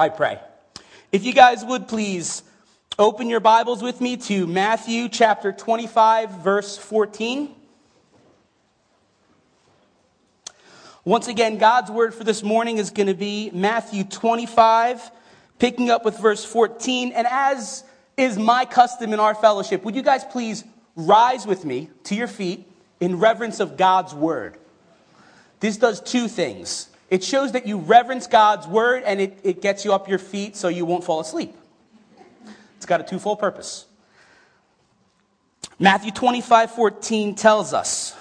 I pray. If you guys would please open your Bibles with me to Matthew chapter 25, verse 14. Once again, God's word for this morning is going to be Matthew 25, picking up with verse 14. And as is my custom in our fellowship, would you guys please rise with me to your feet in reverence of God's word? This does two things. It shows that you reverence God's word and it, it gets you up your feet so you won't fall asleep. It's got a twofold purpose. Matthew 25 14 tells us,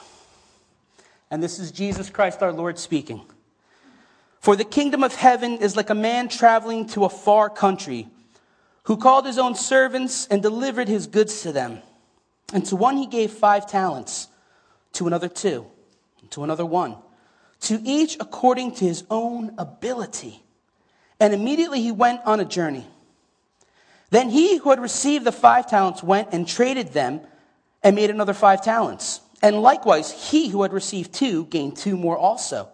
and this is Jesus Christ our Lord speaking For the kingdom of heaven is like a man traveling to a far country who called his own servants and delivered his goods to them. And to one he gave five talents, to another two, and to another one to each according to his own ability. And immediately he went on a journey. Then he who had received the five talents went and traded them and made another five talents. And likewise, he who had received two gained two more also.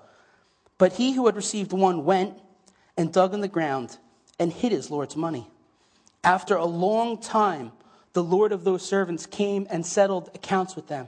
But he who had received one went and dug in the ground and hid his Lord's money. After a long time, the Lord of those servants came and settled accounts with them.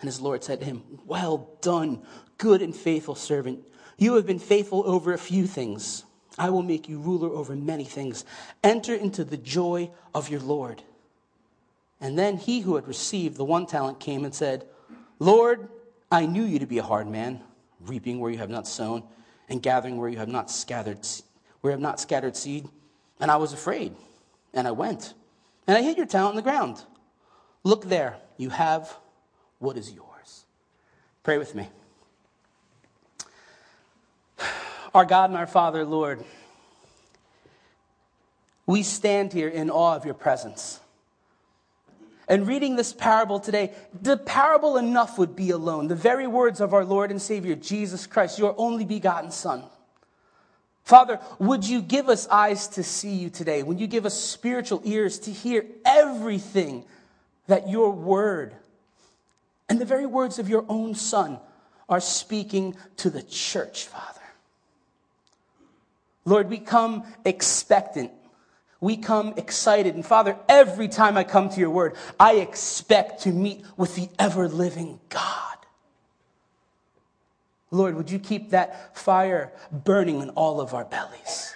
And his Lord said to him, Well done, good and faithful servant. You have been faithful over a few things. I will make you ruler over many things. Enter into the joy of your Lord. And then he who had received the one talent came and said, Lord, I knew you to be a hard man, reaping where you have not sown, and gathering where you have not scattered, where you have not scattered seed. And I was afraid, and I went, and I hid your talent in the ground. Look there, you have what is yours? Pray with me. Our God and our Father, Lord, we stand here in awe of your presence. And reading this parable today, the parable enough would be alone. The very words of our Lord and Savior, Jesus Christ, your only begotten Son. Father, would you give us eyes to see you today? Would you give us spiritual ears to hear everything that your word and the very words of your own Son are speaking to the church, Father. Lord, we come expectant. We come excited. And Father, every time I come to your word, I expect to meet with the ever living God. Lord, would you keep that fire burning in all of our bellies?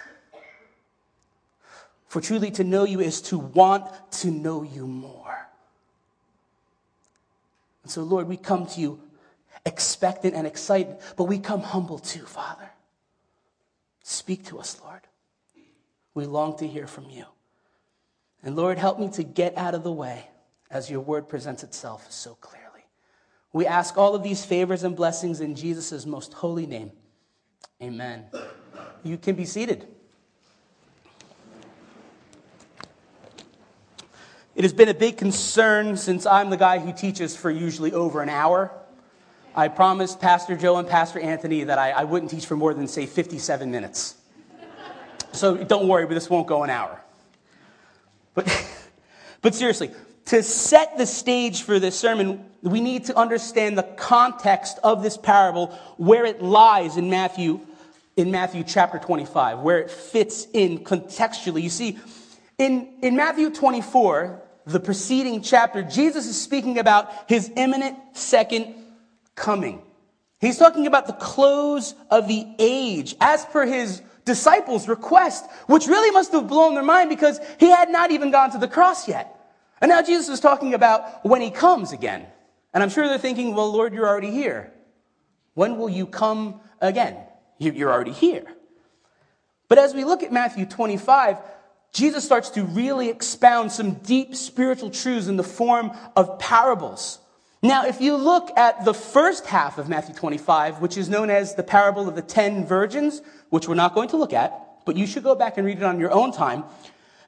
For truly to know you is to want to know you more. And so, Lord, we come to you expectant and excited, but we come humble too, Father. Speak to us, Lord. We long to hear from you. And Lord, help me to get out of the way as your word presents itself so clearly. We ask all of these favors and blessings in Jesus' most holy name. Amen. You can be seated. It has been a big concern since I'm the guy who teaches for usually over an hour. I promised Pastor Joe and Pastor Anthony that I, I wouldn't teach for more than, say, 57 minutes. So don't worry, but this won't go an hour. But, but seriously, to set the stage for this sermon, we need to understand the context of this parable, where it lies in Matthew, in Matthew chapter 25, where it fits in contextually. You see, in, in Matthew 24, the preceding chapter, Jesus is speaking about his imminent second coming. He's talking about the close of the age as per his disciples' request, which really must have blown their mind because he had not even gone to the cross yet. And now Jesus is talking about when he comes again. And I'm sure they're thinking, well, Lord, you're already here. When will you come again? You're already here. But as we look at Matthew 25, Jesus starts to really expound some deep spiritual truths in the form of parables. Now, if you look at the first half of Matthew 25, which is known as the parable of the ten virgins, which we're not going to look at, but you should go back and read it on your own time.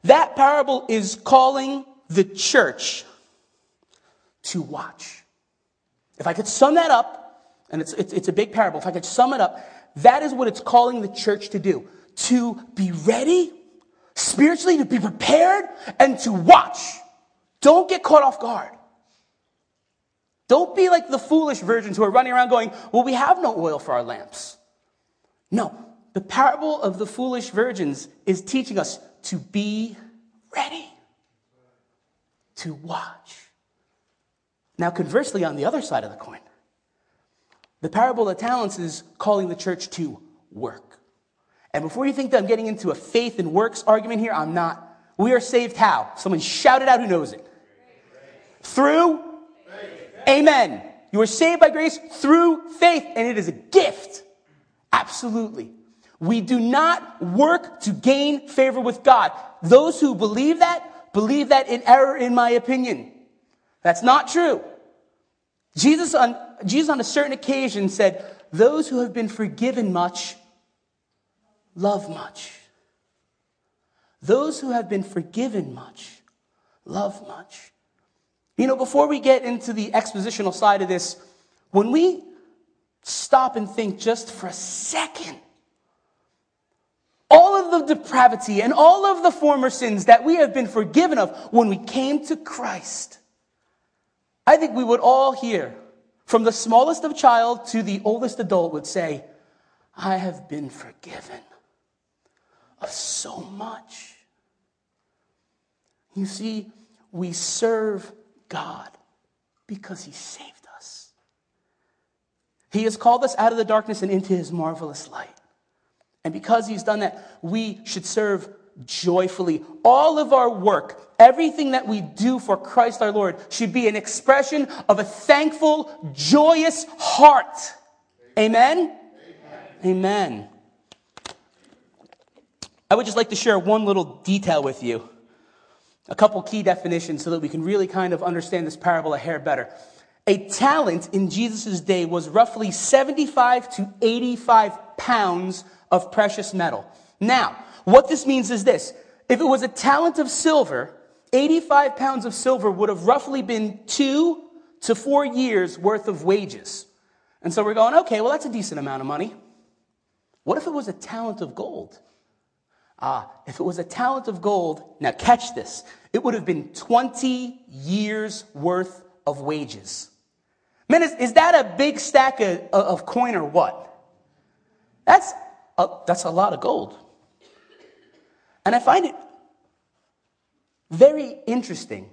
That parable is calling the church to watch. If I could sum that up, and it's, it's, it's, a big parable, if I could sum it up, that is what it's calling the church to do to be ready, spiritually, to be prepared, and to watch. Don't get caught off guard. Don't be like the foolish virgins who are running around going, Well, we have no oil for our lamps. No, the parable of the foolish virgins is teaching us to be ready, to watch. Now, conversely, on the other side of the coin, the parable of talents is calling the church to work. And before you think that I'm getting into a faith and works argument here, I'm not. We are saved how? Someone shout it out who knows it. Through? Amen. You are saved by grace through faith, and it is a gift. Absolutely. We do not work to gain favor with God. Those who believe that, believe that in error, in my opinion. That's not true. Jesus on, Jesus on a certain occasion said, Those who have been forgiven much love much. Those who have been forgiven much love much. You know, before we get into the expositional side of this, when we stop and think just for a second, all of the depravity and all of the former sins that we have been forgiven of when we came to Christ, I think we would all here, from the smallest of child to the oldest adult, would say, I have been forgiven of so much. You see, we serve God because He saved us. He has called us out of the darkness and into His marvelous light. And because He's done that, we should serve joyfully. All of our work, everything that we do for Christ our Lord, should be an expression of a thankful, joyous heart. Amen? Amen. Amen. I would just like to share one little detail with you. A couple key definitions so that we can really kind of understand this parable a hair better. A talent in Jesus' day was roughly 75 to 85 pounds of precious metal. Now, what this means is this. If it was a talent of silver, 85 pounds of silver would have roughly been two to four years worth of wages. And so we're going, okay, well, that's a decent amount of money. What if it was a talent of gold? Ah, if it was a talent of gold, now catch this, it would have been 20 years worth of wages. Man, is, is that a big stack of, of coin or what? That's a, that's a lot of gold. And I find it very interesting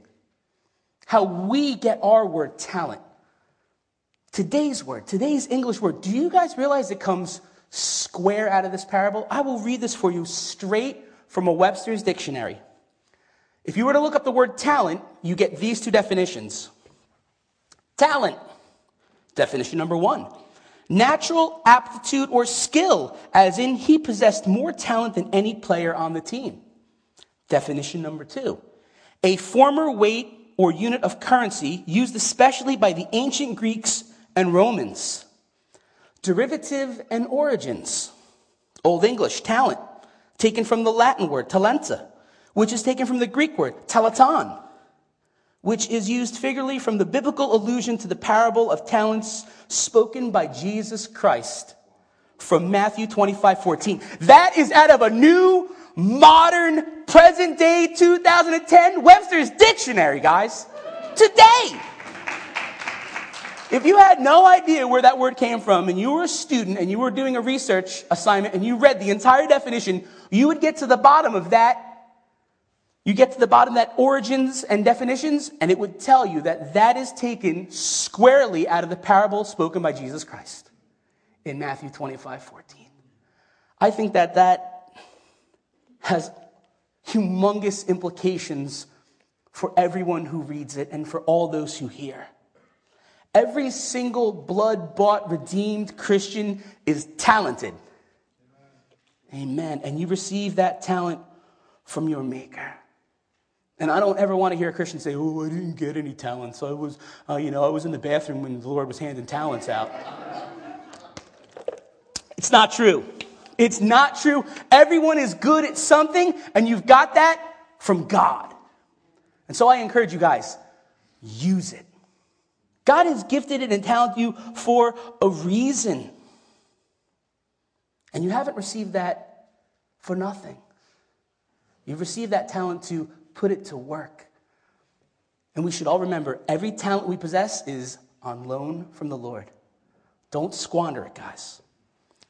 how we get our word talent. Today's word, today's English word, do you guys realize it comes square out of this parable? I will read this for you straight from a Webster's dictionary. If you were to look up the word talent, you get these two definitions. Talent, definition number one Natural aptitude or skill, as in he possessed more talent than any player on the team. Definition number two a former weight or unit of currency used especially by the ancient Greeks and Romans. Derivative and origins. Old English, talent, taken from the Latin word talenta, which is taken from the Greek word talanton, which is used figuratively from the biblical allusion to the parable of talents spoken by Jesus Christ from Matthew 25 14. That is out of a new, modern, present day 2010 Webster's Dictionary, guys. Today. If you had no idea where that word came from and you were a student and you were doing a research assignment and you read the entire definition, you would get to the bottom of that you get to the bottom of that origins and definitions, and it would tell you that that is taken squarely out of the parable spoken by Jesus Christ in Matthew 25 14. I think that that has humongous implications for everyone who reads it and for all those who hear. Every single blood bought, redeemed Christian is talented. Amen. And you receive that talent from your Maker. And I don't ever want to hear a Christian say, "Oh, I didn't get any talents. I was, uh, you know, I was in the bathroom when the Lord was handing talents out." it's not true. It's not true. Everyone is good at something, and you've got that from God. And so I encourage you guys, use it. God has gifted and talented you for a reason. And you haven't received that for nothing. You've received that talent to put it to work. And we should all remember every talent we possess is on loan from the Lord. Don't squander it, guys.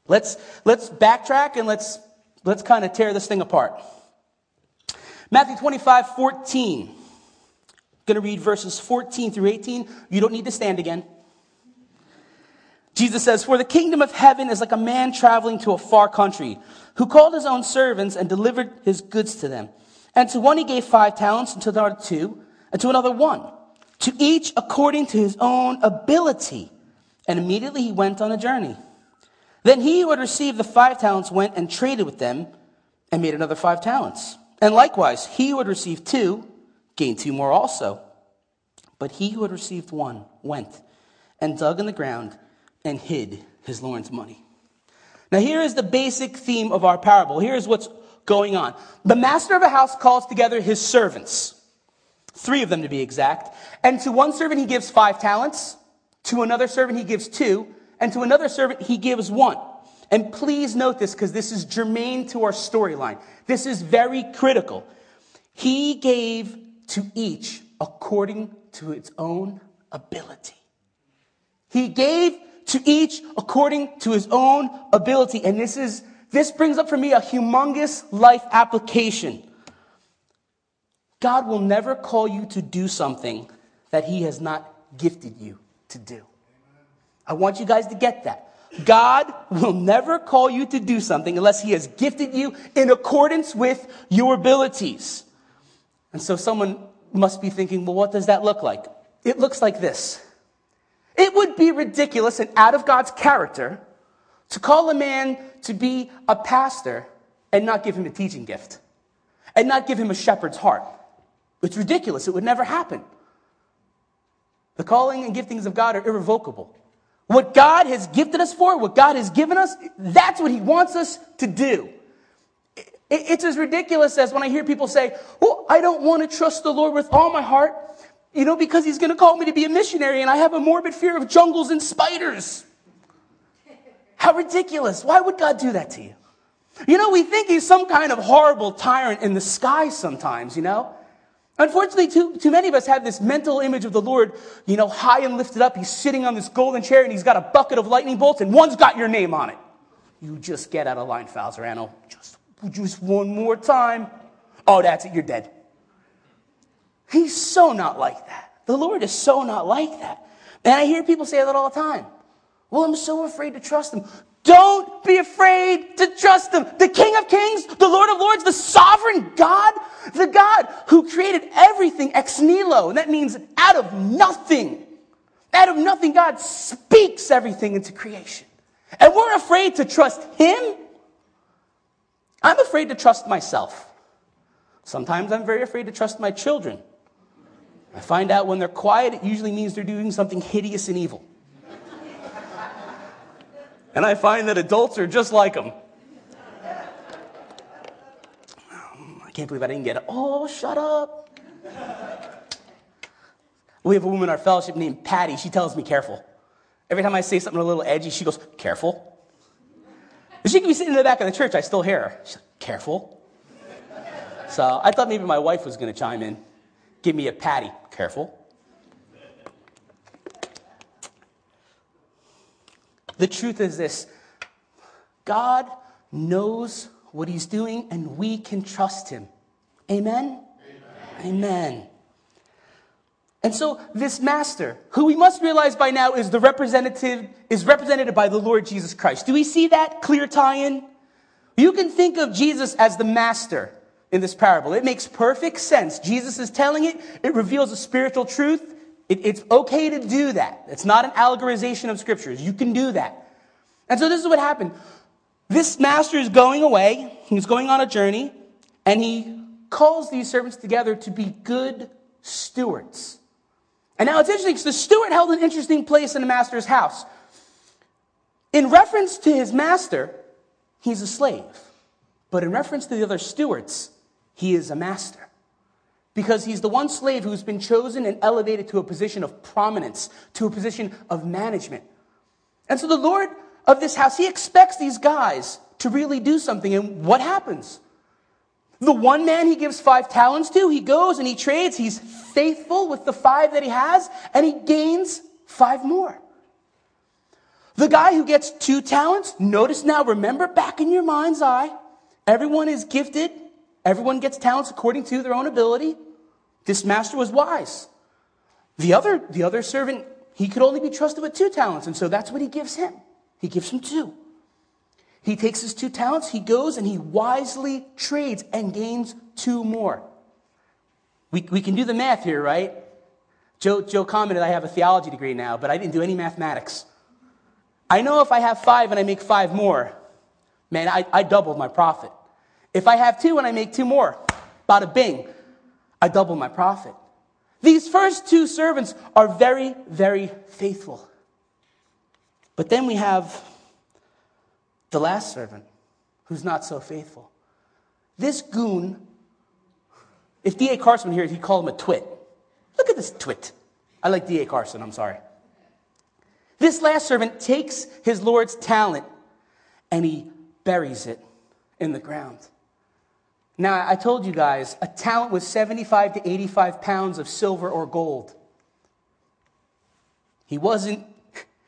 Let's, let's backtrack and let's, let's kind of tear this thing apart. Matthew 25, 14. Going to read verses 14 through 18. You don't need to stand again. Jesus says, For the kingdom of heaven is like a man traveling to a far country, who called his own servants and delivered his goods to them. And to one he gave five talents, and to another two, and to another one, to each according to his own ability. And immediately he went on a journey. Then he who had received the five talents went and traded with them and made another five talents. And likewise, he who had received two gained two more also. But he who had received one went and dug in the ground and hid his Lord's money. Now, here is the basic theme of our parable. Here's what's going on. The master of a house calls together his servants, three of them to be exact. And to one servant, he gives five talents. To another servant, he gives two and to another servant he gives one. And please note this because this is germane to our storyline. This is very critical. He gave to each according to its own ability. He gave to each according to his own ability. And this is, this brings up for me a humongous life application. God will never call you to do something that he has not gifted you to do. I want you guys to get that. God will never call you to do something unless He has gifted you in accordance with your abilities. And so someone must be thinking, well, what does that look like? It looks like this. It would be ridiculous and out of God's character to call a man to be a pastor and not give him a teaching gift and not give him a shepherd's heart. It's ridiculous. It would never happen. The calling and giftings of God are irrevocable. What God has gifted us for, what God has given us, that's what He wants us to do. It's as ridiculous as when I hear people say, Well, I don't want to trust the Lord with all my heart, you know, because He's going to call me to be a missionary and I have a morbid fear of jungles and spiders. How ridiculous. Why would God do that to you? You know, we think He's some kind of horrible tyrant in the sky sometimes, you know? Unfortunately, too, too many of us have this mental image of the Lord, you know, high and lifted up. He's sitting on this golden chair and he's got a bucket of lightning bolts and one's got your name on it. You just get out of line, Falzerano. Just, just one more time. Oh, that's it. You're dead. He's so not like that. The Lord is so not like that. And I hear people say that all the time. Well, I'm so afraid to trust him. Don't be afraid to trust him. The King of Kings, the Lord of Lords, the sovereign God, the God who created everything ex nihilo. And that means out of nothing. Out of nothing, God speaks everything into creation. And we're afraid to trust him. I'm afraid to trust myself. Sometimes I'm very afraid to trust my children. I find out when they're quiet, it usually means they're doing something hideous and evil. And I find that adults are just like them. I can't believe I didn't get it. Oh, shut up. We have a woman in our fellowship named Patty. She tells me careful. Every time I say something a little edgy, she goes, careful. And she can be sitting in the back of the church. I still hear her. She's like, careful. So I thought maybe my wife was going to chime in. Give me a Patty. Careful. The truth is this God knows what he's doing, and we can trust him. Amen? Amen. Amen. And so this master, who we must realize by now is the representative, is represented by the Lord Jesus Christ. Do we see that clear tie-in? You can think of Jesus as the master in this parable. It makes perfect sense. Jesus is telling it. It reveals a spiritual truth. It, it's okay to do that. It's not an allegorization of scriptures. You can do that. And so this is what happened. This master is going away. He's going on a journey, and he calls these servants together to be good stewards. And now it's interesting because the steward held an interesting place in the master's house. In reference to his master, he's a slave. But in reference to the other stewards, he is a master. Because he's the one slave who's been chosen and elevated to a position of prominence, to a position of management. And so the Lord of this house, he expects these guys to really do something. And what happens? The one man he gives five talents to, he goes and he trades. He's faithful with the five that he has, and he gains five more. The guy who gets two talents, notice now, remember back in your mind's eye, everyone is gifted, everyone gets talents according to their own ability. This master was wise. The other, the other servant, he could only be trusted with two talents, and so that's what he gives him. He gives him two. He takes his two talents, he goes and he wisely trades and gains two more. We, we can do the math here, right? Joe, Joe commented, I have a theology degree now, but I didn't do any mathematics. I know if I have five and I make five more, man, I, I doubled my profit. If I have two and I make two more, bada bing, I double my profit. These first two servants are very, very faithful. But then we have the last servant who's not so faithful. This goon, if D.A. Carson here, he'd call him a twit. Look at this twit. I like D.A. Carson, I'm sorry. This last servant takes his Lord's talent and he buries it in the ground. Now, I told you guys, a talent was 75 to 85 pounds of silver or gold. He wasn't,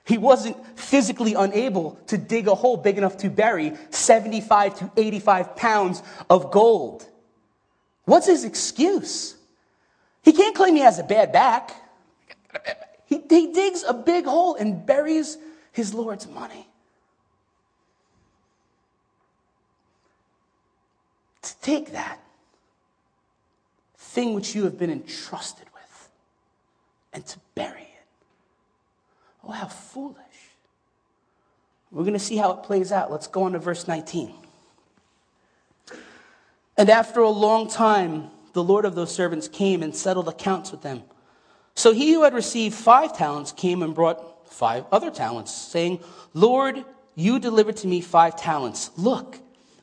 he wasn't physically unable to dig a hole big enough to bury 75 to 85 pounds of gold. What's his excuse? He can't claim he has a bad back. He, he digs a big hole and buries his Lord's money. to take that thing which you have been entrusted with and to bury. Oh, how foolish. We're going to see how it plays out. Let's go on to verse 19. And after a long time, the Lord of those servants came and settled accounts with them. So he who had received five talents came and brought five other talents, saying, Lord, you delivered to me five talents. Look,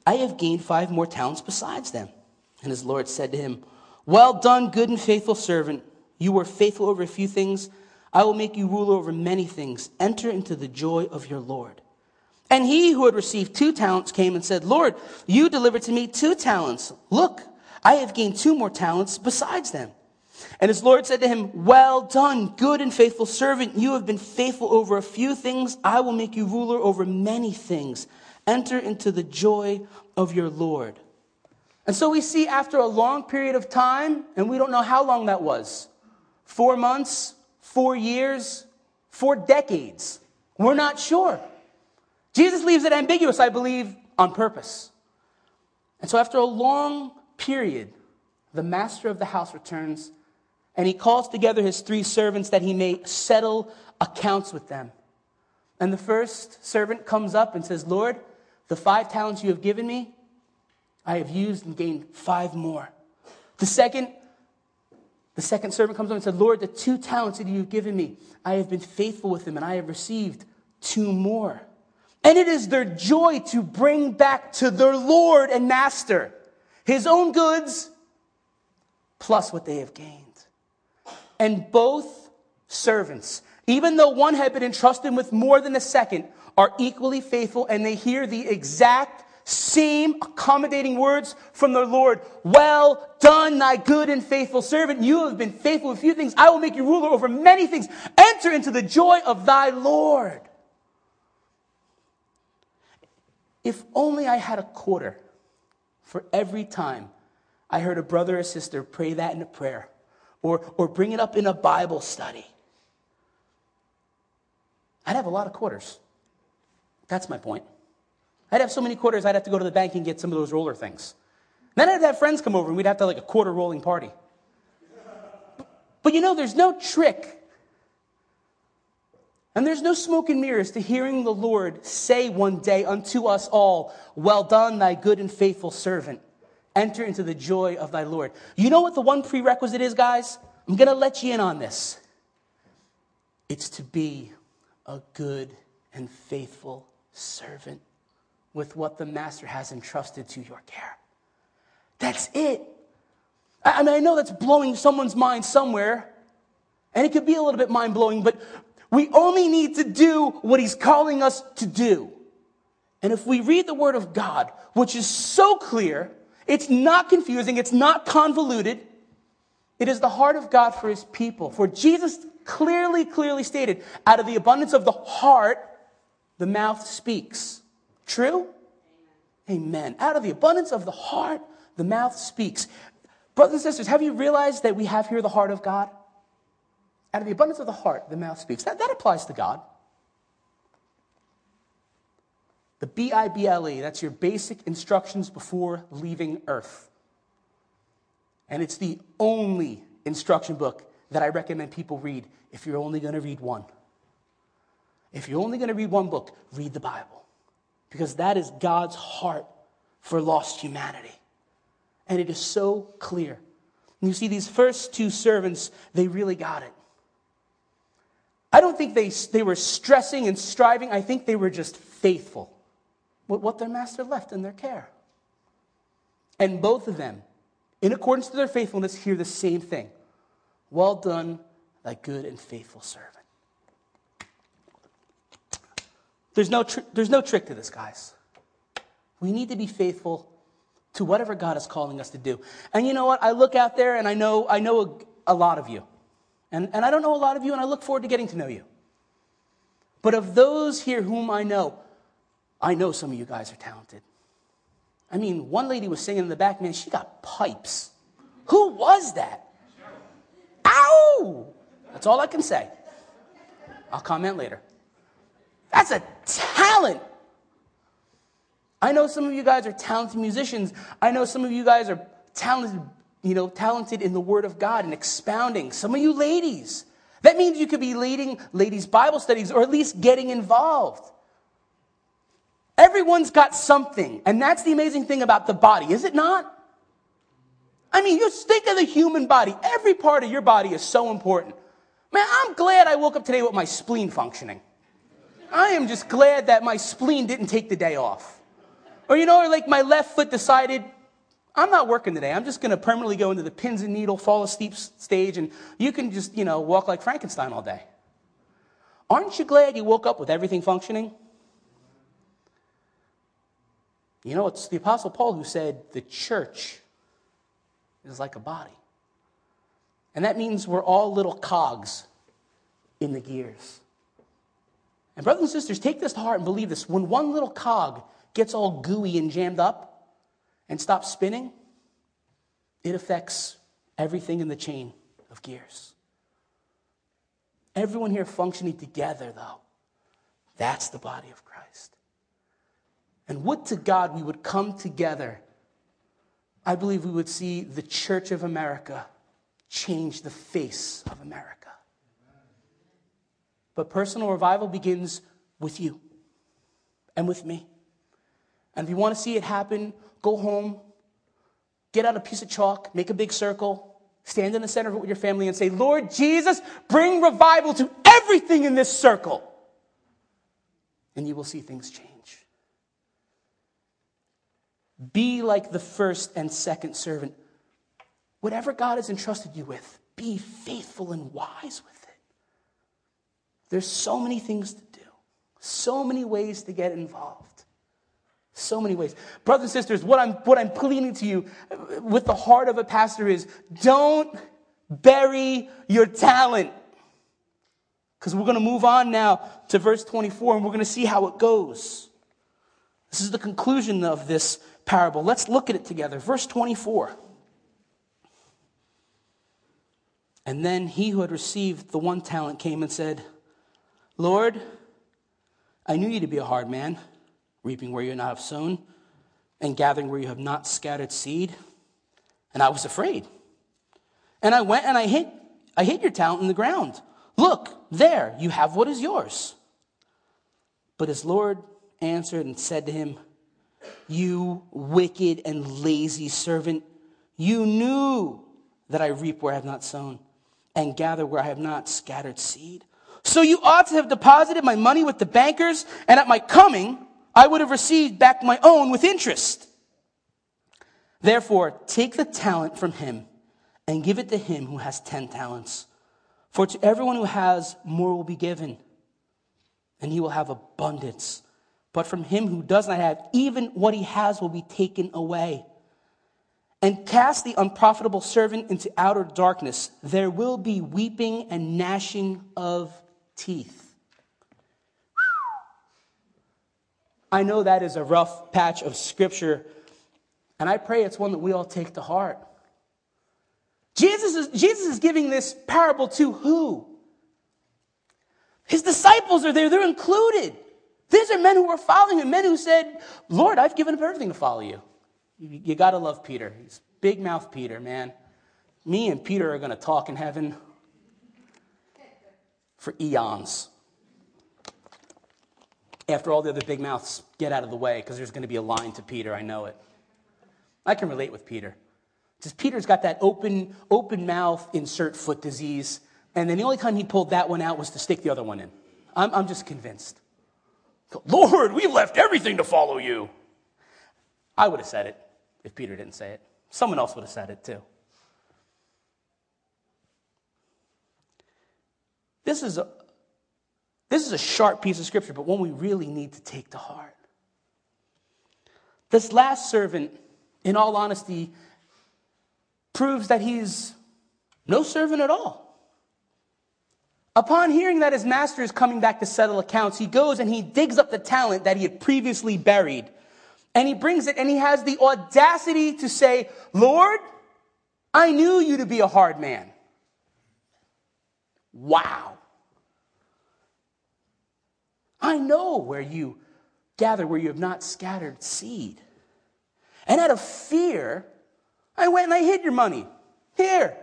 I have gained five more talents besides them. And his Lord said to him, Well done, good and faithful servant. You were faithful over a few things. I will make you ruler over many things. Enter into the joy of your Lord. And he who had received two talents came and said, Lord, you delivered to me two talents. Look, I have gained two more talents besides them. And his Lord said to him, Well done, good and faithful servant. You have been faithful over a few things. I will make you ruler over many things. Enter into the joy of your Lord. And so we see after a long period of time, and we don't know how long that was four months, four years, four decades. We're not sure. Jesus leaves it ambiguous, I believe, on purpose. And so after a long period, the master of the house returns and he calls together his three servants that he may settle accounts with them. And the first servant comes up and says, Lord, the five talents you have given me, I have used and gained five more. The second, the second servant comes up and said, Lord, the two talents that you've given me, I have been faithful with them and I have received two more. And it is their joy to bring back to their Lord and Master his own goods plus what they have gained. And both servants, even though one had been entrusted with more than the second, are equally faithful and they hear the exact same accommodating words from their Lord. Well done, thy good and faithful servant. You have been faithful with few things. I will make you ruler over many things. Enter into the joy of thy Lord. If only I had a quarter for every time I heard a brother or sister pray that in a prayer or, or bring it up in a Bible study. I'd have a lot of quarters. That's my point. I'd have so many quarters, I'd have to go to the bank and get some of those roller things. Then I'd have friends come over and we'd have to like a quarter rolling party. But you know, there's no trick. And there's no smoke and mirrors to hearing the Lord say one day unto us all, Well done, thy good and faithful servant. Enter into the joy of thy Lord. You know what the one prerequisite is, guys? I'm going to let you in on this. It's to be a good and faithful servant with what the master has entrusted to your care. That's it. I mean, I know that's blowing someone's mind somewhere, and it could be a little bit mind blowing, but we only need to do what he's calling us to do. And if we read the word of God, which is so clear, it's not confusing, it's not convoluted, it is the heart of God for his people. For Jesus clearly, clearly stated, out of the abundance of the heart, the mouth speaks. True? Amen. Out of the abundance of the heart, the mouth speaks. Brothers and sisters, have you realized that we have here the heart of God? Out of the abundance of the heart, the mouth speaks. That, that applies to God. The B I B L E, that's your basic instructions before leaving earth. And it's the only instruction book that I recommend people read if you're only going to read one. If you're only going to read one book, read the Bible. Because that is God's heart for lost humanity. And it is so clear. And you see, these first two servants, they really got it. I don't think they, they were stressing and striving. I think they were just faithful with what their master left in their care. And both of them, in accordance to their faithfulness, hear the same thing Well done, thy good and faithful servant. There's no, tr- there's no trick to this, guys. We need to be faithful to whatever God is calling us to do. And you know what? I look out there and I know, I know a, a lot of you. And, and I don't know a lot of you, and I look forward to getting to know you. But of those here whom I know, I know some of you guys are talented. I mean, one lady was singing in the back, man, she got pipes. Who was that? Ow! That's all I can say. I'll comment later. That's a talent. I know some of you guys are talented musicians. I know some of you guys are talented, you know, talented in the Word of God and expounding. Some of you ladies. That means you could be leading ladies' Bible studies or at least getting involved. Everyone's got something, and that's the amazing thing about the body, is it not? I mean, you think of the human body. Every part of your body is so important. Man, I'm glad I woke up today with my spleen functioning. I am just glad that my spleen didn't take the day off. Or, you know, like my left foot decided, I'm not working today. I'm just going to permanently go into the pins and needle, fall asleep stage, and you can just, you know, walk like Frankenstein all day. Aren't you glad you woke up with everything functioning? You know, it's the Apostle Paul who said the church is like a body. And that means we're all little cogs in the gears. And, brothers and sisters, take this to heart and believe this. When one little cog gets all gooey and jammed up and stops spinning, it affects everything in the chain of gears. Everyone here functioning together, though, that's the body of Christ. And would to God we would come together. I believe we would see the Church of America change the face of America. But personal revival begins with you and with me. And if you want to see it happen, go home, get out a piece of chalk, make a big circle, stand in the center of it with your family and say, Lord Jesus, bring revival to everything in this circle. And you will see things change. Be like the first and second servant. Whatever God has entrusted you with, be faithful and wise with it. There's so many things to do, so many ways to get involved. So many ways. Brothers and sisters, what I'm, what I'm pleading to you with the heart of a pastor is don't bury your talent. Because we're going to move on now to verse 24 and we're going to see how it goes. This is the conclusion of this parable. Let's look at it together. Verse 24. And then he who had received the one talent came and said, Lord, I knew you to be a hard man reaping where you have not sown, and gathering where you have not scattered seed. And I was afraid. And I went and I hid, I hid your talent in the ground. Look, there, you have what is yours. But his Lord answered and said to him, You wicked and lazy servant, you knew that I reap where I have not sown and gather where I have not scattered seed. So you ought to have deposited my money with the bankers, and at my coming, I would have received back my own with interest. Therefore, take the talent from him and give it to him who has 10 talents. For to everyone who has, more will be given, and he will have abundance. But from him who does not have, even what he has will be taken away. And cast the unprofitable servant into outer darkness. There will be weeping and gnashing of teeth. I know that is a rough patch of scripture, and I pray it's one that we all take to heart. Jesus is, Jesus is giving this parable to who? His disciples are there, they're included. These are men who were following him, men who said, Lord, I've given up everything to follow you. You, you got to love Peter. He's big mouth Peter, man. Me and Peter are going to talk in heaven for eons after all the other big mouths get out of the way, because there's going to be a line to Peter, I know it. I can relate with Peter. Because Peter's got that open, open mouth, insert foot disease, and then the only time he pulled that one out was to stick the other one in. I'm, I'm just convinced. Lord, we left everything to follow you. I would have said it if Peter didn't say it. Someone else would have said it too. This is a, this is a sharp piece of scripture, but one we really need to take to heart. This last servant, in all honesty, proves that he's no servant at all. Upon hearing that his master is coming back to settle accounts, he goes and he digs up the talent that he had previously buried. And he brings it and he has the audacity to say, Lord, I knew you to be a hard man. Wow. I know where you gather, where you have not scattered seed. And out of fear, I went and I hid your money. Here.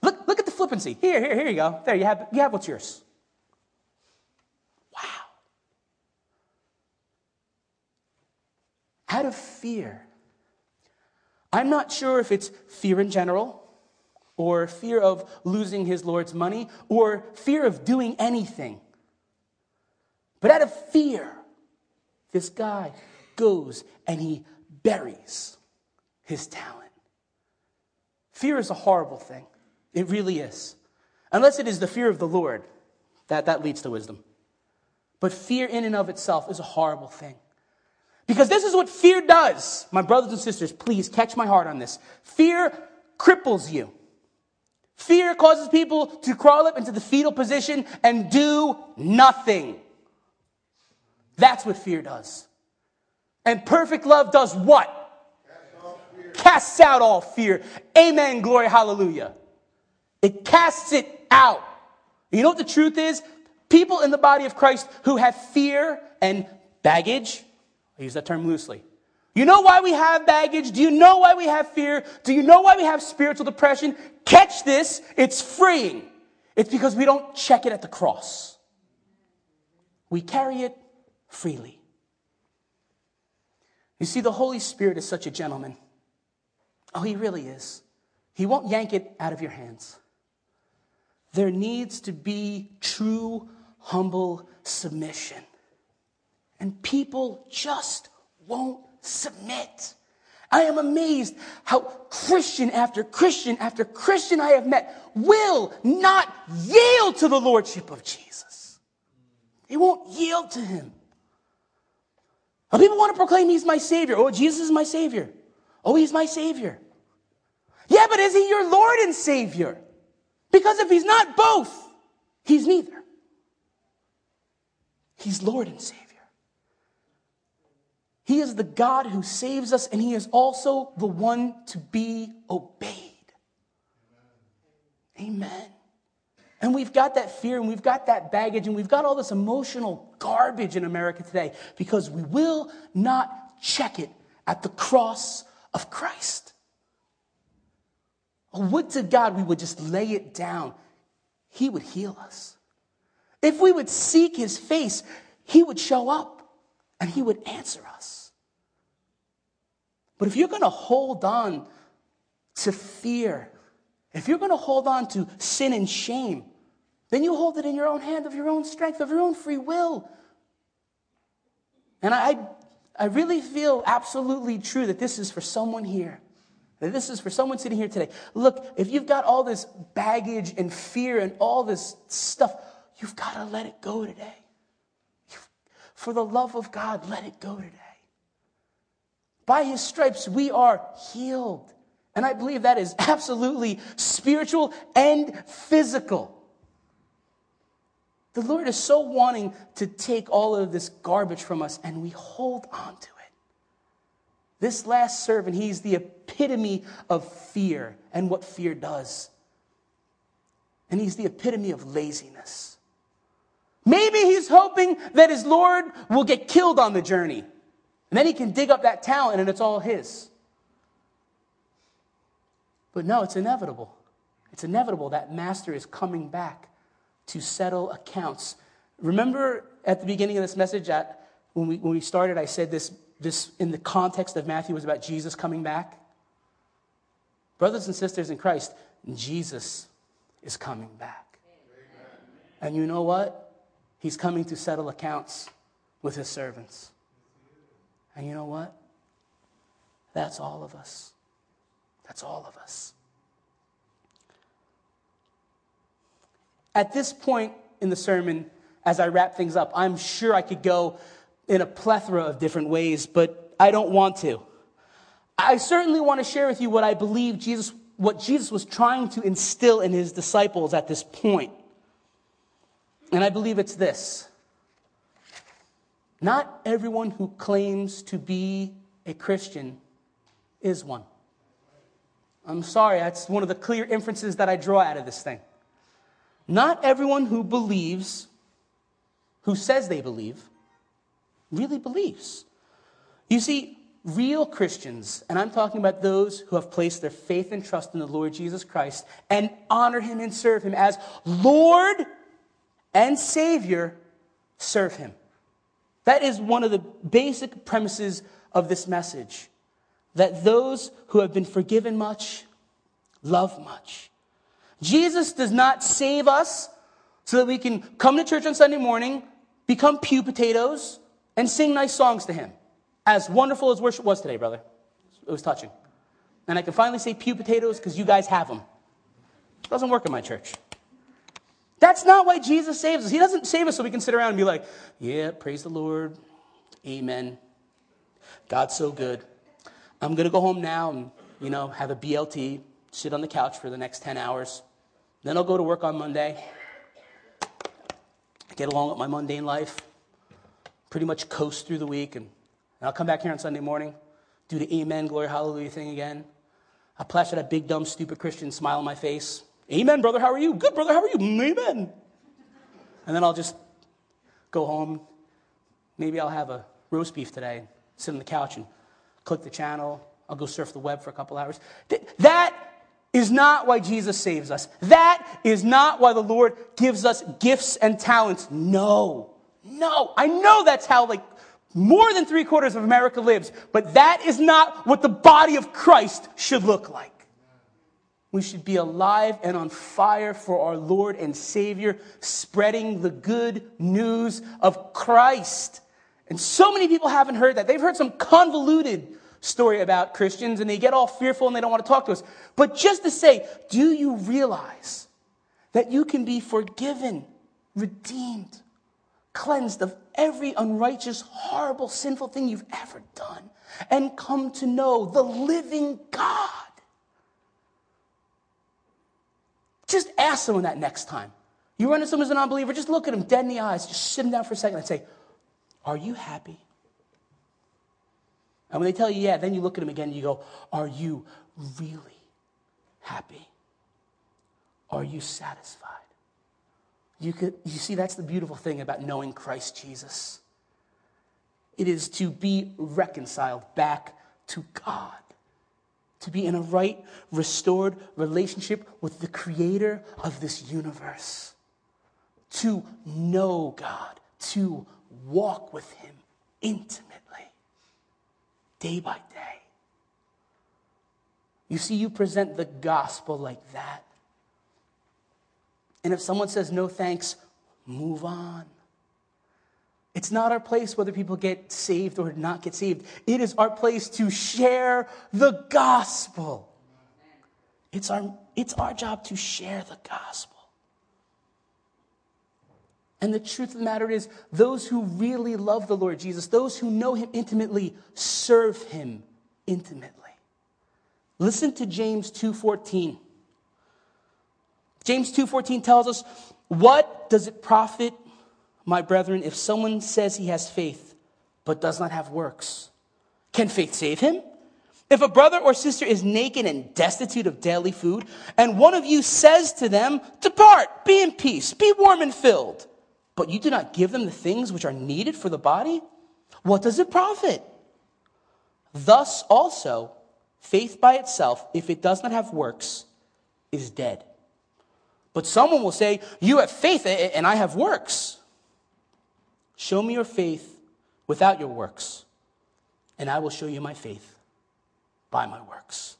Look, look at the flippancy. Here, here, here you go. There, you have, you have what's yours. Wow. Out of fear. I'm not sure if it's fear in general, or fear of losing his Lord's money, or fear of doing anything. But out of fear, this guy goes and he buries his talent. Fear is a horrible thing. It really is. Unless it is the fear of the Lord, that, that leads to wisdom. But fear in and of itself is a horrible thing. Because this is what fear does. My brothers and sisters, please catch my heart on this. Fear cripples you. Fear causes people to crawl up into the fetal position and do nothing. That's what fear does. And perfect love does what? Casts out all fear. Amen. Glory. Hallelujah. It casts it out. You know what the truth is? People in the body of Christ who have fear and baggage, I use that term loosely. You know why we have baggage? Do you know why we have fear? Do you know why we have spiritual depression? Catch this. It's freeing. It's because we don't check it at the cross. We carry it freely. You see, the Holy Spirit is such a gentleman. Oh, he really is. He won't yank it out of your hands. There needs to be true, humble submission. And people just won't submit. I am amazed how Christian after Christian after Christian I have met will not yield to the Lordship of Jesus. They won't yield to Him. People want to proclaim he's my Savior. Oh, Jesus is my Savior. Oh, he's my Savior. Yeah, but is he your Lord and Savior? Because if he's not both, he's neither. He's Lord and Savior. He is the God who saves us, and he is also the one to be obeyed. Amen. And we've got that fear and we've got that baggage and we've got all this emotional garbage in America today because we will not check it at the cross of Christ. Oh, would to God we would just lay it down. He would heal us. If we would seek his face, he would show up and he would answer us. But if you're going to hold on to fear, if you're going to hold on to sin and shame, then you hold it in your own hand of your own strength, of your own free will. And I, I really feel absolutely true that this is for someone here. That this is for someone sitting here today. Look, if you've got all this baggage and fear and all this stuff, you've got to let it go today. For the love of God, let it go today. By his stripes, we are healed. And I believe that is absolutely spiritual and physical. The Lord is so wanting to take all of this garbage from us, and we hold on to it. This last servant, he's the epitome of fear and what fear does. And he's the epitome of laziness. Maybe he's hoping that his Lord will get killed on the journey. And then he can dig up that talent and it's all his. But no, it's inevitable. It's inevitable that master is coming back to settle accounts. Remember at the beginning of this message, when we, when we started, I said this, this in the context of Matthew was about Jesus coming back? Brothers and sisters in Christ, Jesus is coming back. And you know what? He's coming to settle accounts with his servants. And you know what? That's all of us. That's all of us. At this point in the sermon, as I wrap things up, I'm sure I could go in a plethora of different ways, but I don't want to. I certainly want to share with you what I believe Jesus, what Jesus was trying to instill in his disciples at this point. And I believe it's this. Not everyone who claims to be a Christian is one. I'm sorry, that's one of the clear inferences that I draw out of this thing. Not everyone who believes, who says they believe, really believes. You see, real Christians, and I'm talking about those who have placed their faith and trust in the Lord Jesus Christ and honor him and serve him as Lord and Savior, serve him. That is one of the basic premises of this message that those who have been forgiven much love much. Jesus does not save us so that we can come to church on Sunday morning, become pew potatoes, and sing nice songs to Him. As wonderful as worship was today, brother. It was touching. And I can finally say pew potatoes because you guys have them. It doesn't work in my church. That's not why Jesus saves us. He doesn't save us so we can sit around and be like, yeah, praise the Lord. Amen. God's so good. I'm going to go home now and, you know, have a BLT, sit on the couch for the next 10 hours. Then I'll go to work on Monday, get along with my mundane life, pretty much coast through the week, and, I'll come back here on Sunday morning, do the amen, glory, hallelujah thing again. I'll plaster that big, dumb, stupid Christian smile on my face. Amen, brother, how are you? Good, brother, how are you? Amen. And then I'll just go home. Maybe I'll have a roast beef today, sit on the couch and click the channel. I'll go surf the web for a couple hours. That is not why Jesus saves us. That is not why the Lord gives us gifts and talents. No. No. I know that's how like more than three quarters of America lives, but that is not what the body of Christ should look like. We should be alive and on fire for our Lord and Savior, spreading the good news of Christ. And so many people haven't heard that. They've heard some convoluted story about Christians and they get all fearful and they don't want to talk to us. But just to say, do you realize that you can be forgiven, redeemed, cleansed of every unrighteous, horrible, sinful thing you've ever done and come to know the living God? Just ask someone that next time. You run into someone who's an unbeliever, just look at them dead in the eyes, just sit them down for a second and say, Are you happy? And when they tell you, yeah, then you look at them again and you go, Are you really happy? Are you satisfied? You, could, you see, that's the beautiful thing about knowing Christ Jesus. It is to be reconciled back to God, to be in a right, restored relationship with the creator of this universe, to know God, to walk with Him intimately day by day. You see, you present the gospel like that. And if someone says no thanks, move on. It's not our place whether people get saved or not get saved. It is our place to share the gospel. It's our, it's our job to share the gospel. And the truth of the matter is, those who really love the Lord Jesus, those who know him intimately, serve him intimately. Listen to James 2:14. James 2:14 tells us, "What does it profit, my brethren, if someone says he has faith but does not have works? Can faith save him? If a brother or sister is naked and destitute of daily food, and one of you says to them, Depart, be in peace, be warm and filled, but you do not give them the things which are needed for the body, what does it profit? Thus also, faith by itself, if it does not have works, is dead. But someone will say, You have faith eh, eh, and I have works. Show me your faith without your works, and I will show you my faith by my works.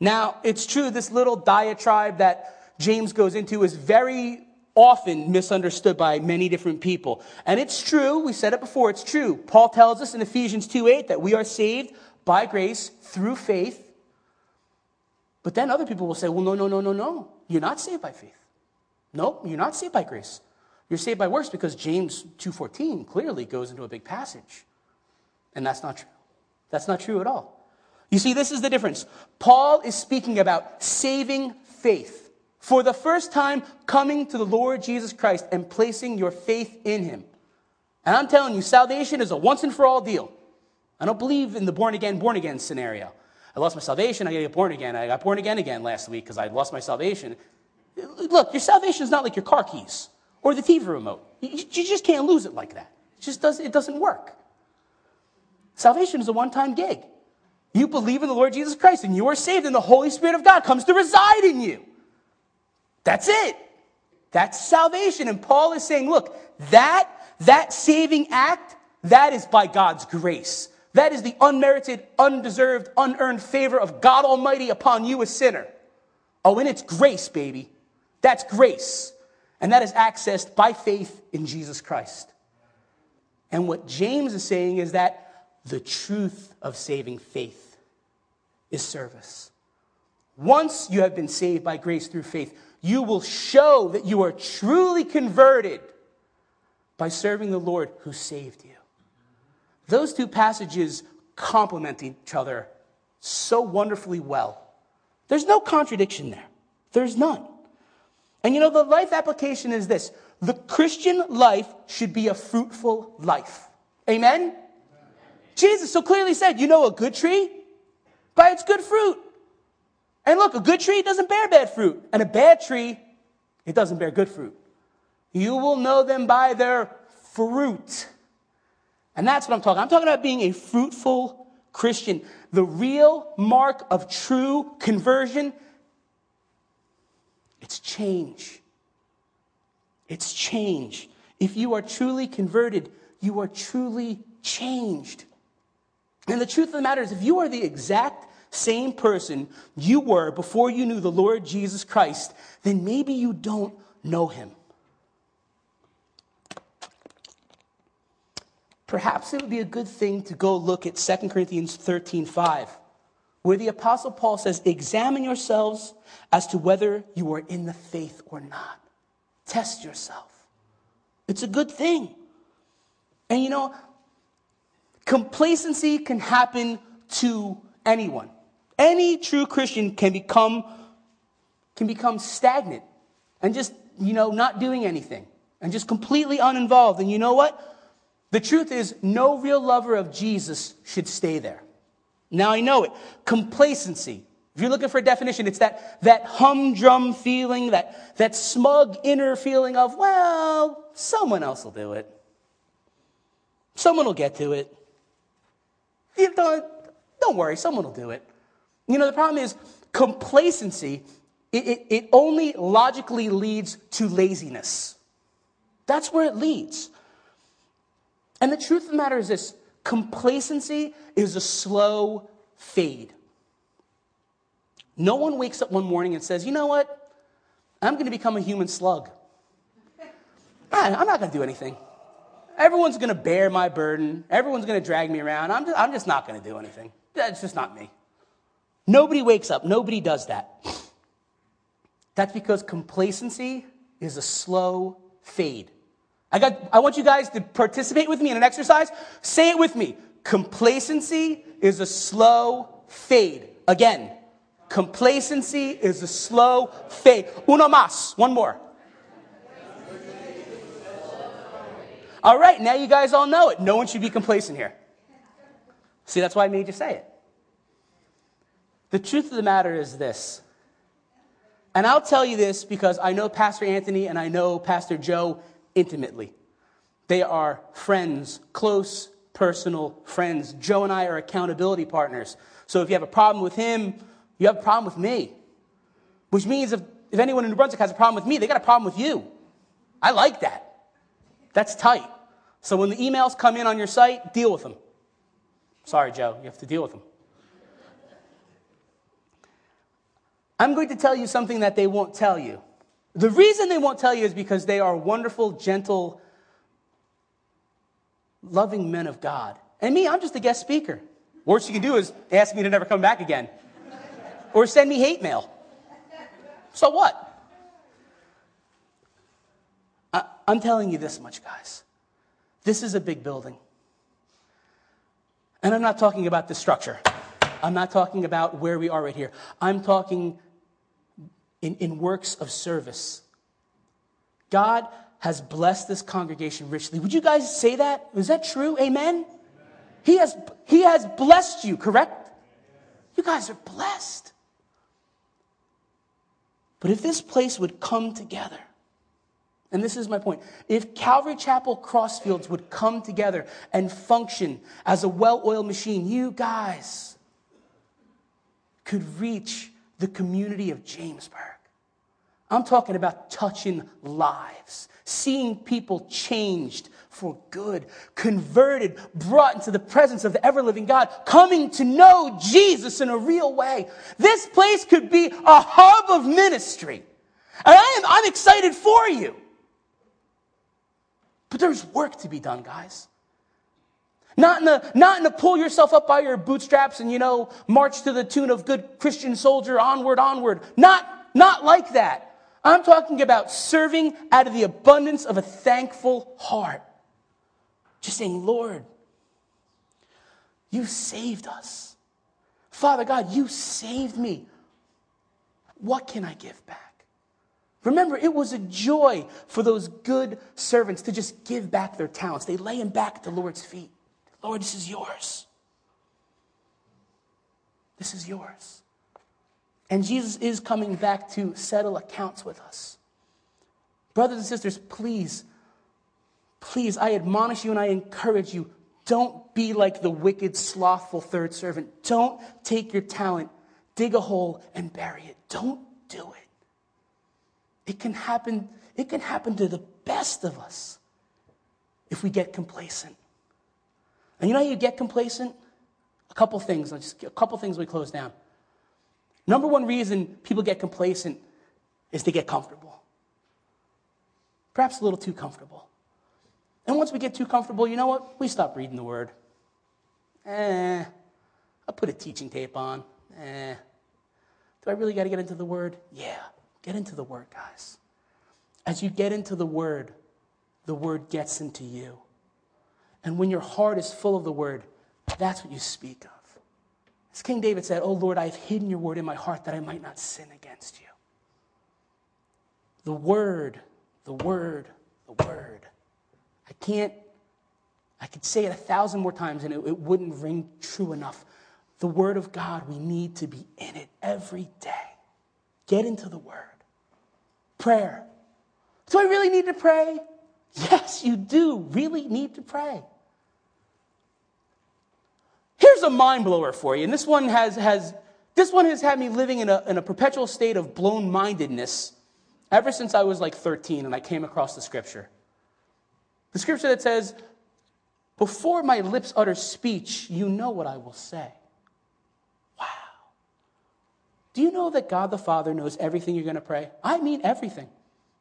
Now, it's true, this little diatribe that James goes into is very often misunderstood by many different people. And it's true, we said it before, it's true. Paul tells us in Ephesians 2 8 that we are saved by grace through faith. But then other people will say, well, no, no, no, no, no. You're not saved by faith. No, you're not saved by grace. You're saved by works because James 2:14 clearly goes into a big passage. And that's not true. That's not true at all. You see, this is the difference. Paul is speaking about saving faith for the first time coming to the Lord Jesus Christ and placing your faith in him. And I'm telling you, salvation is a once and for all deal. I don't believe in the born again, born again scenario. I lost my salvation, I gotta get born again. I got born again again last week because I lost my salvation. Look, your salvation is not like your car keys or the TV remote. You, just can't lose it like that. It just does, it doesn't work. Salvation is a one time gig. You believe in the Lord Jesus Christ and you are saved, and the Holy Spirit of God comes to reside in you. That's it. That's salvation. And Paul is saying, look, that, that saving act, that is by God's grace. That is the unmerited, undeserved, unearned favor of God Almighty upon you, a sinner. Oh, and it's grace, baby. That's grace. And that is accessed by faith in Jesus Christ. And what James is saying is that the truth of saving faith is service. Once you have been saved by grace through faith, you will show that you are truly converted by serving the Lord who saved you. Those two passages complement each other so wonderfully well. There's no contradiction there. There's none. And you know, the life application is this the Christian life should be a fruitful life. Amen? Amen? Jesus so clearly said, You know a good tree? By its good fruit. And look, a good tree doesn't bear bad fruit, and a bad tree, it doesn't bear good fruit. You will know them by their fruit. And that's what I'm talking. I'm talking about being a fruitful Christian. The real mark of true conversion, it's change. It's change. If you are truly converted, you are truly changed. And the truth of the matter is, if you are the exact same person you were before you knew the Lord Jesus Christ, then maybe you don't know him. Perhaps it would be a good thing to go look at 2 Corinthians 13 5, where the Apostle Paul says, Examine yourselves as to whether you are in the faith or not. Test yourself. It's a good thing. And you know, complacency can happen to anyone. Any true Christian can become, can become stagnant and just, you know, not doing anything and just completely uninvolved. And you know what? The truth is, no real lover of Jesus should stay there. Now I know it. Complacency. If you're looking for a definition, it's that, that humdrum feeling, that, that smug inner feeling of, well, someone else will do it. Someone will get to it. You don't, don't worry, someone will do it. You know, the problem is complacency, it, it, it only logically leads to laziness. That's where it leads. And the truth of the matter is this complacency is a slow fade. No one wakes up one morning and says, you know what? I'm going to become a human slug. I'm not going to do anything. Everyone's going to bear my burden. Everyone's going to drag me around. I'm just, I'm just not going to do anything. That's just not me. Nobody wakes up. Nobody does that. That's because complacency is a slow fade. I, got, I want you guys to participate with me in an exercise. Say it with me. Complacency is a slow fade. Again, complacency is a slow fade. Uno más. One more. All right, now you guys all know it. No one should be complacent here. See, that's why I made you say it. The truth of the matter is this. And I'll tell you this because I know Pastor Anthony and I know Pastor Joe intimately. They are friends, close, personal friends. Joe and I are accountability partners. So if you have a problem with him, you have a problem with me. Which means if, if anyone in New Brunswick has a problem with me, they got a problem with you. I like that. That's tight. So when the emails come in on your site, deal with them. Sorry, Joe, you have to deal with them. I'm going to tell you something that they won't tell you. The reason they won't tell you is because they are wonderful, gentle, loving men of God. And me, I'm just a guest speaker. Worst you can do is ask me to never come back again or send me hate mail. So what? I, am telling you this much, guys. This is a big building. And I'm not talking about the structure. I'm not talking about where we are right here. I'm talking in, in works of service. God has blessed this congregation richly. Would you guys say that? Is that true? Amen? He has, he has blessed you, correct? You guys are blessed. But if this place would come together, and this is my point, if Calvary Chapel Crossfields would come together and function as a well oiled machine, you guys could reach the community of Jamesburg. I'm talking about touching lives, seeing people changed for good, converted, brought into the presence of the ever living God, coming to know Jesus in a real way. This place could be a hub of ministry. And I am, I'm excited for you. But there's work to be done, guys. Not in the, not in the pull yourself up by your bootstraps and, you know, march to the tune of good Christian soldier, onward, onward. Not, not like that. I'm talking about serving out of the abundance of a thankful heart. Just saying, Lord, you saved us. Father God, you saved me. What can I give back? Remember, it was a joy for those good servants to just give back their talents. They lay them back at the Lord's feet. Lord, this is yours. This is yours. And Jesus is coming back to settle accounts with us. Brothers and sisters, please, please, I admonish you and I encourage you don't be like the wicked, slothful third servant. Don't take your talent, dig a hole, and bury it. Don't do it. It can happen, it can happen to the best of us if we get complacent. And you know how you get complacent? A couple things, just a couple things we close down. Number one reason people get complacent is they get comfortable. Perhaps a little too comfortable. And once we get too comfortable, you know what? We stop reading the word. Eh, I'll put a teaching tape on. Eh. Do I really got to get into the word? Yeah, get into the word, guys. As you get into the word, the word gets into you. And when your heart is full of the word, that's what you speak of. As King David said, Oh Lord, I have hidden your word in my heart that I might not sin against you. The word, the word, the word. I can't, I could say it a thousand more times and it, it wouldn't ring true enough. The word of God, we need to be in it every day. Get into the word. Prayer. Do I really need to pray? Yes, you do really need to pray. Here's a mind blower for you, and this one has, has, this one has had me living in a, in a perpetual state of blown mindedness ever since I was like 13 and I came across the scripture. The scripture that says, Before my lips utter speech, you know what I will say. Wow. Do you know that God the Father knows everything you're going to pray? I mean everything.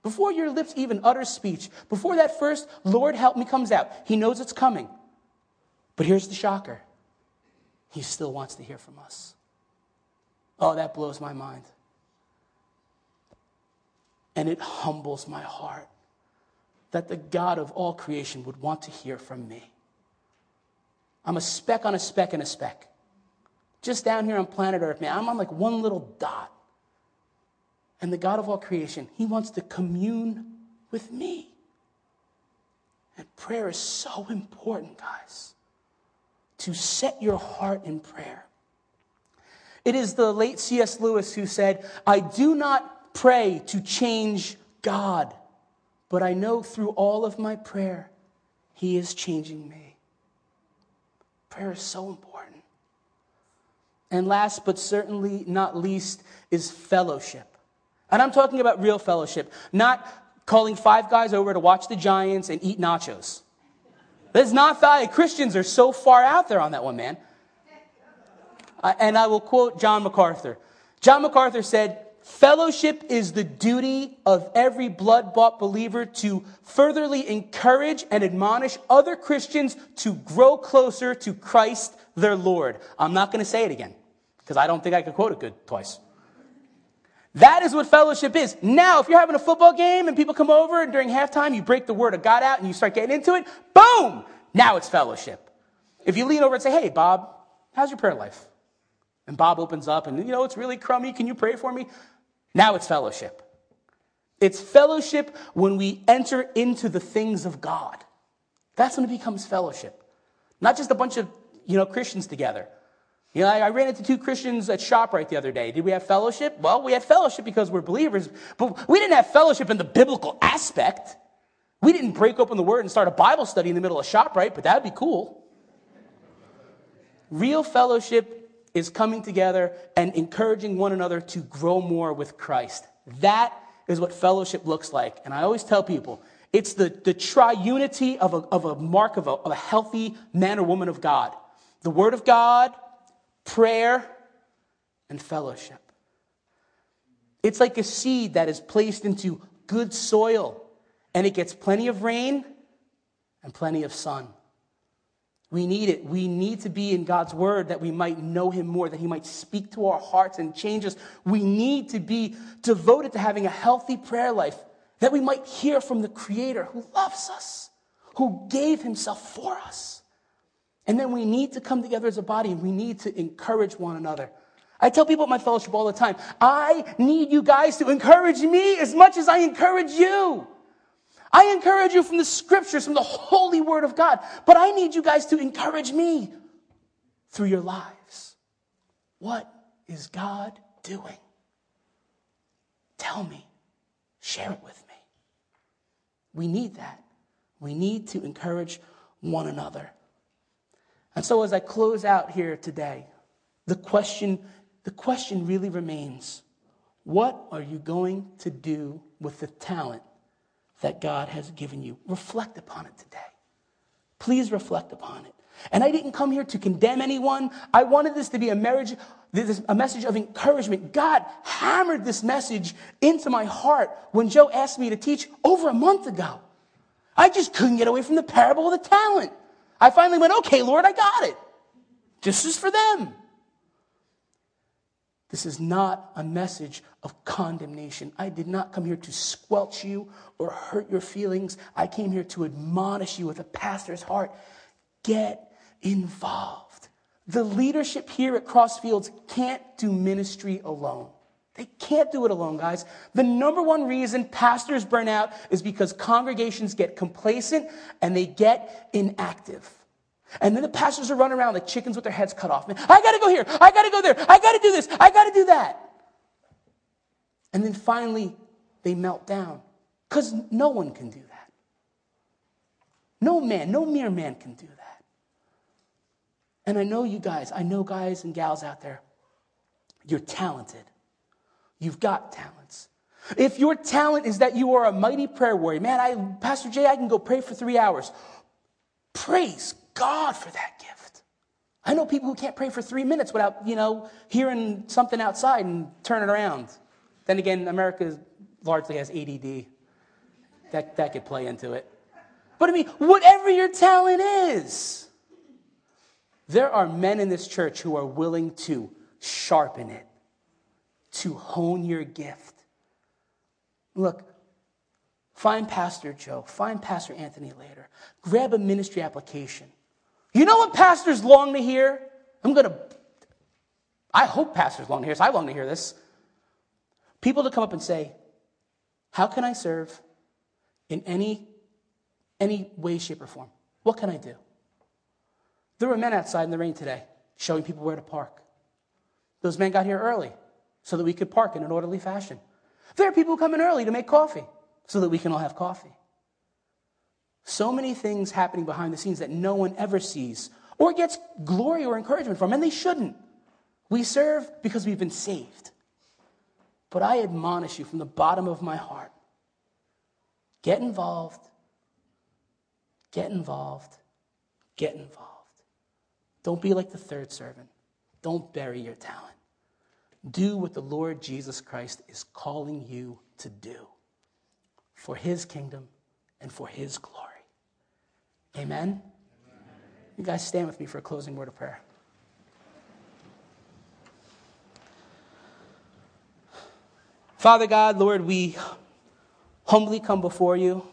Before your lips even utter speech, before that first Lord help me comes out, he knows it's coming. But here's the shocker he still wants to hear from us. Oh, that blows my mind. And it humbles my heart that the God of all creation would want to hear from me. I'm a speck on a speck and a speck. Just down here on planet Earth, man, I'm on like one little dot. And the God of all creation, He wants to commune with me. And prayer is so important, guys, to set your heart in prayer. It is the late C.S. Lewis who said, I do not pray to change God, but I know through all of my prayer, He is changing me. Prayer is so important. And last but certainly not least is fellowship. And I'm talking about real fellowship, not calling five guys over to watch the Giants and eat nachos. That's not valid. Christians are so far out there on that one, man. And I will quote John MacArthur. John MacArthur said, Fellowship is the duty of every blood bought believer to furtherly encourage and admonish other Christians to grow closer to Christ their Lord. I'm not going to say it again because I don't think I could quote it good twice. That is what fellowship is. Now, if you're having a football game and people come over and during halftime you break the word of God out and you start getting into it, boom! Now it's fellowship. If you lean over and say, hey, Bob, how's your prayer life? And Bob opens up and, you know, it's really crummy. Can you pray for me? Now it's fellowship. It's fellowship when we enter into the things of God. That's when it becomes fellowship. Not just a bunch of, you know, Christians together. You know, I ran into two Christians at ShopRite the other day. Did we have fellowship? Well, we had fellowship because we're believers, but we didn't have fellowship in the biblical aspect. We didn't break open the word and start a Bible study in the middle of ShopRite, but that'd be cool. Real fellowship is coming together and encouraging one another to grow more with Christ. That is what fellowship looks like. And I always tell people, it's the, the triunity of a, of a mark of a, of a healthy man or woman of God. The Word of God, prayer, and fellowship. It's like a seed that is placed into good soil and it gets plenty of rain and plenty of sun. We need it. We need to be in God's word that we might know him more, that he might speak to our hearts and change us. We need to be devoted to having a healthy prayer life, that we might hear from the Creator who loves us, who gave himself for us. And then we need to come together as a body and we need to encourage one another. I tell people at my fellowship all the time, I need you guys to encourage me as much as I encourage you. I encourage you from the scriptures, from the holy word of God, but I need you guys to encourage me through your lives. What is God doing? Tell me. Share it with me. We need that. We need to encourage one another. And so as I close out here today, the question, the question really remains what are you going to do with the talent that God has given you? Reflect upon it today. Please reflect upon it. And I didn't come here to condemn anyone. I wanted this to be a marriage, this, a message of encouragement. God hammered this message into my heart when Joe asked me to teach over a month ago. I just couldn't get away from the parable of the talent. I finally went, okay, Lord, I got it. This is for them. This is not a message of condemnation. I did not come here to squelch you or hurt your feelings. I came here to admonish you with a pastor's heart. Get involved. The leadership here at Crossfields can't do ministry alone. They can't do it alone, guys. The number one reason pastors burn out is because congregations get complacent and they get inactive. And then the pastors are running around like chickens with their heads cut off. Man, I got to go here. I got to go there. I got to do this. I got to do that. And then finally, they melt down because no one can do that. No man, no mere man can do that. And I know you guys, I know guys and gals out there, you're talented. You've got talents. If your talent is that you are a mighty prayer warrior, man, I, Pastor Jay, I can go pray for three hours. Praise God for that gift. I know people who can't pray for three minutes without, you know, hearing something outside and turning around. Then again, America largely has ADD. that, that could play into it. But I mean, whatever your talent is, there are men in this church who are willing to sharpen it, to hone your gift. Look, find Pastor Joe, find Pastor Anthony later, grab a ministry application. You know what pastors long to hear? I'm going to, I hope pastors long to hear this. I long to hear this. People to come up and say, How can I serve in any, any way, shape, or form? What can I do? There were men outside in the rain today showing people where to park. Those men got here early so that we could park in an orderly fashion. There are people coming early to make coffee so that we can all have coffee. So many things happening behind the scenes that no one ever sees or gets glory or encouragement from, and they shouldn't. We serve because we've been saved. But I admonish you from the bottom of my heart get involved, get involved, get involved. Don't be like the third servant. Don't bury your talent. Do what the Lord Jesus Christ is calling you to do for his kingdom and for his glory. Amen? Amen? You guys stand with me for a closing word of prayer. Father God, Lord, we humbly come before you.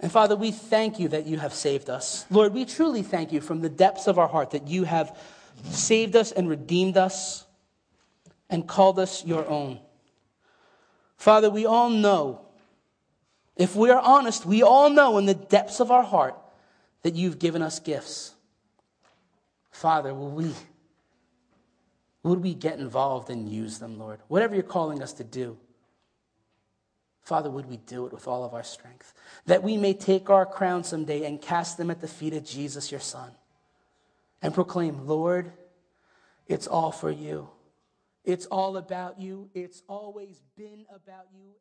And Father, we thank you that you have saved us. Lord, we truly thank you from the depths of our heart that you have saved us and redeemed us and called us your own. Father, we all know, if we are honest, we all know in the depths of our heart that you've given us gifts. Father, will we, would we get involved and use them, Lord? Whatever you're calling us to do. Father, would we do it with all of our strength? That we may take our crown someday and cast them at the feet of Jesus, your Son, and proclaim, Lord, it's all for you. It's all about you. It's always been about you.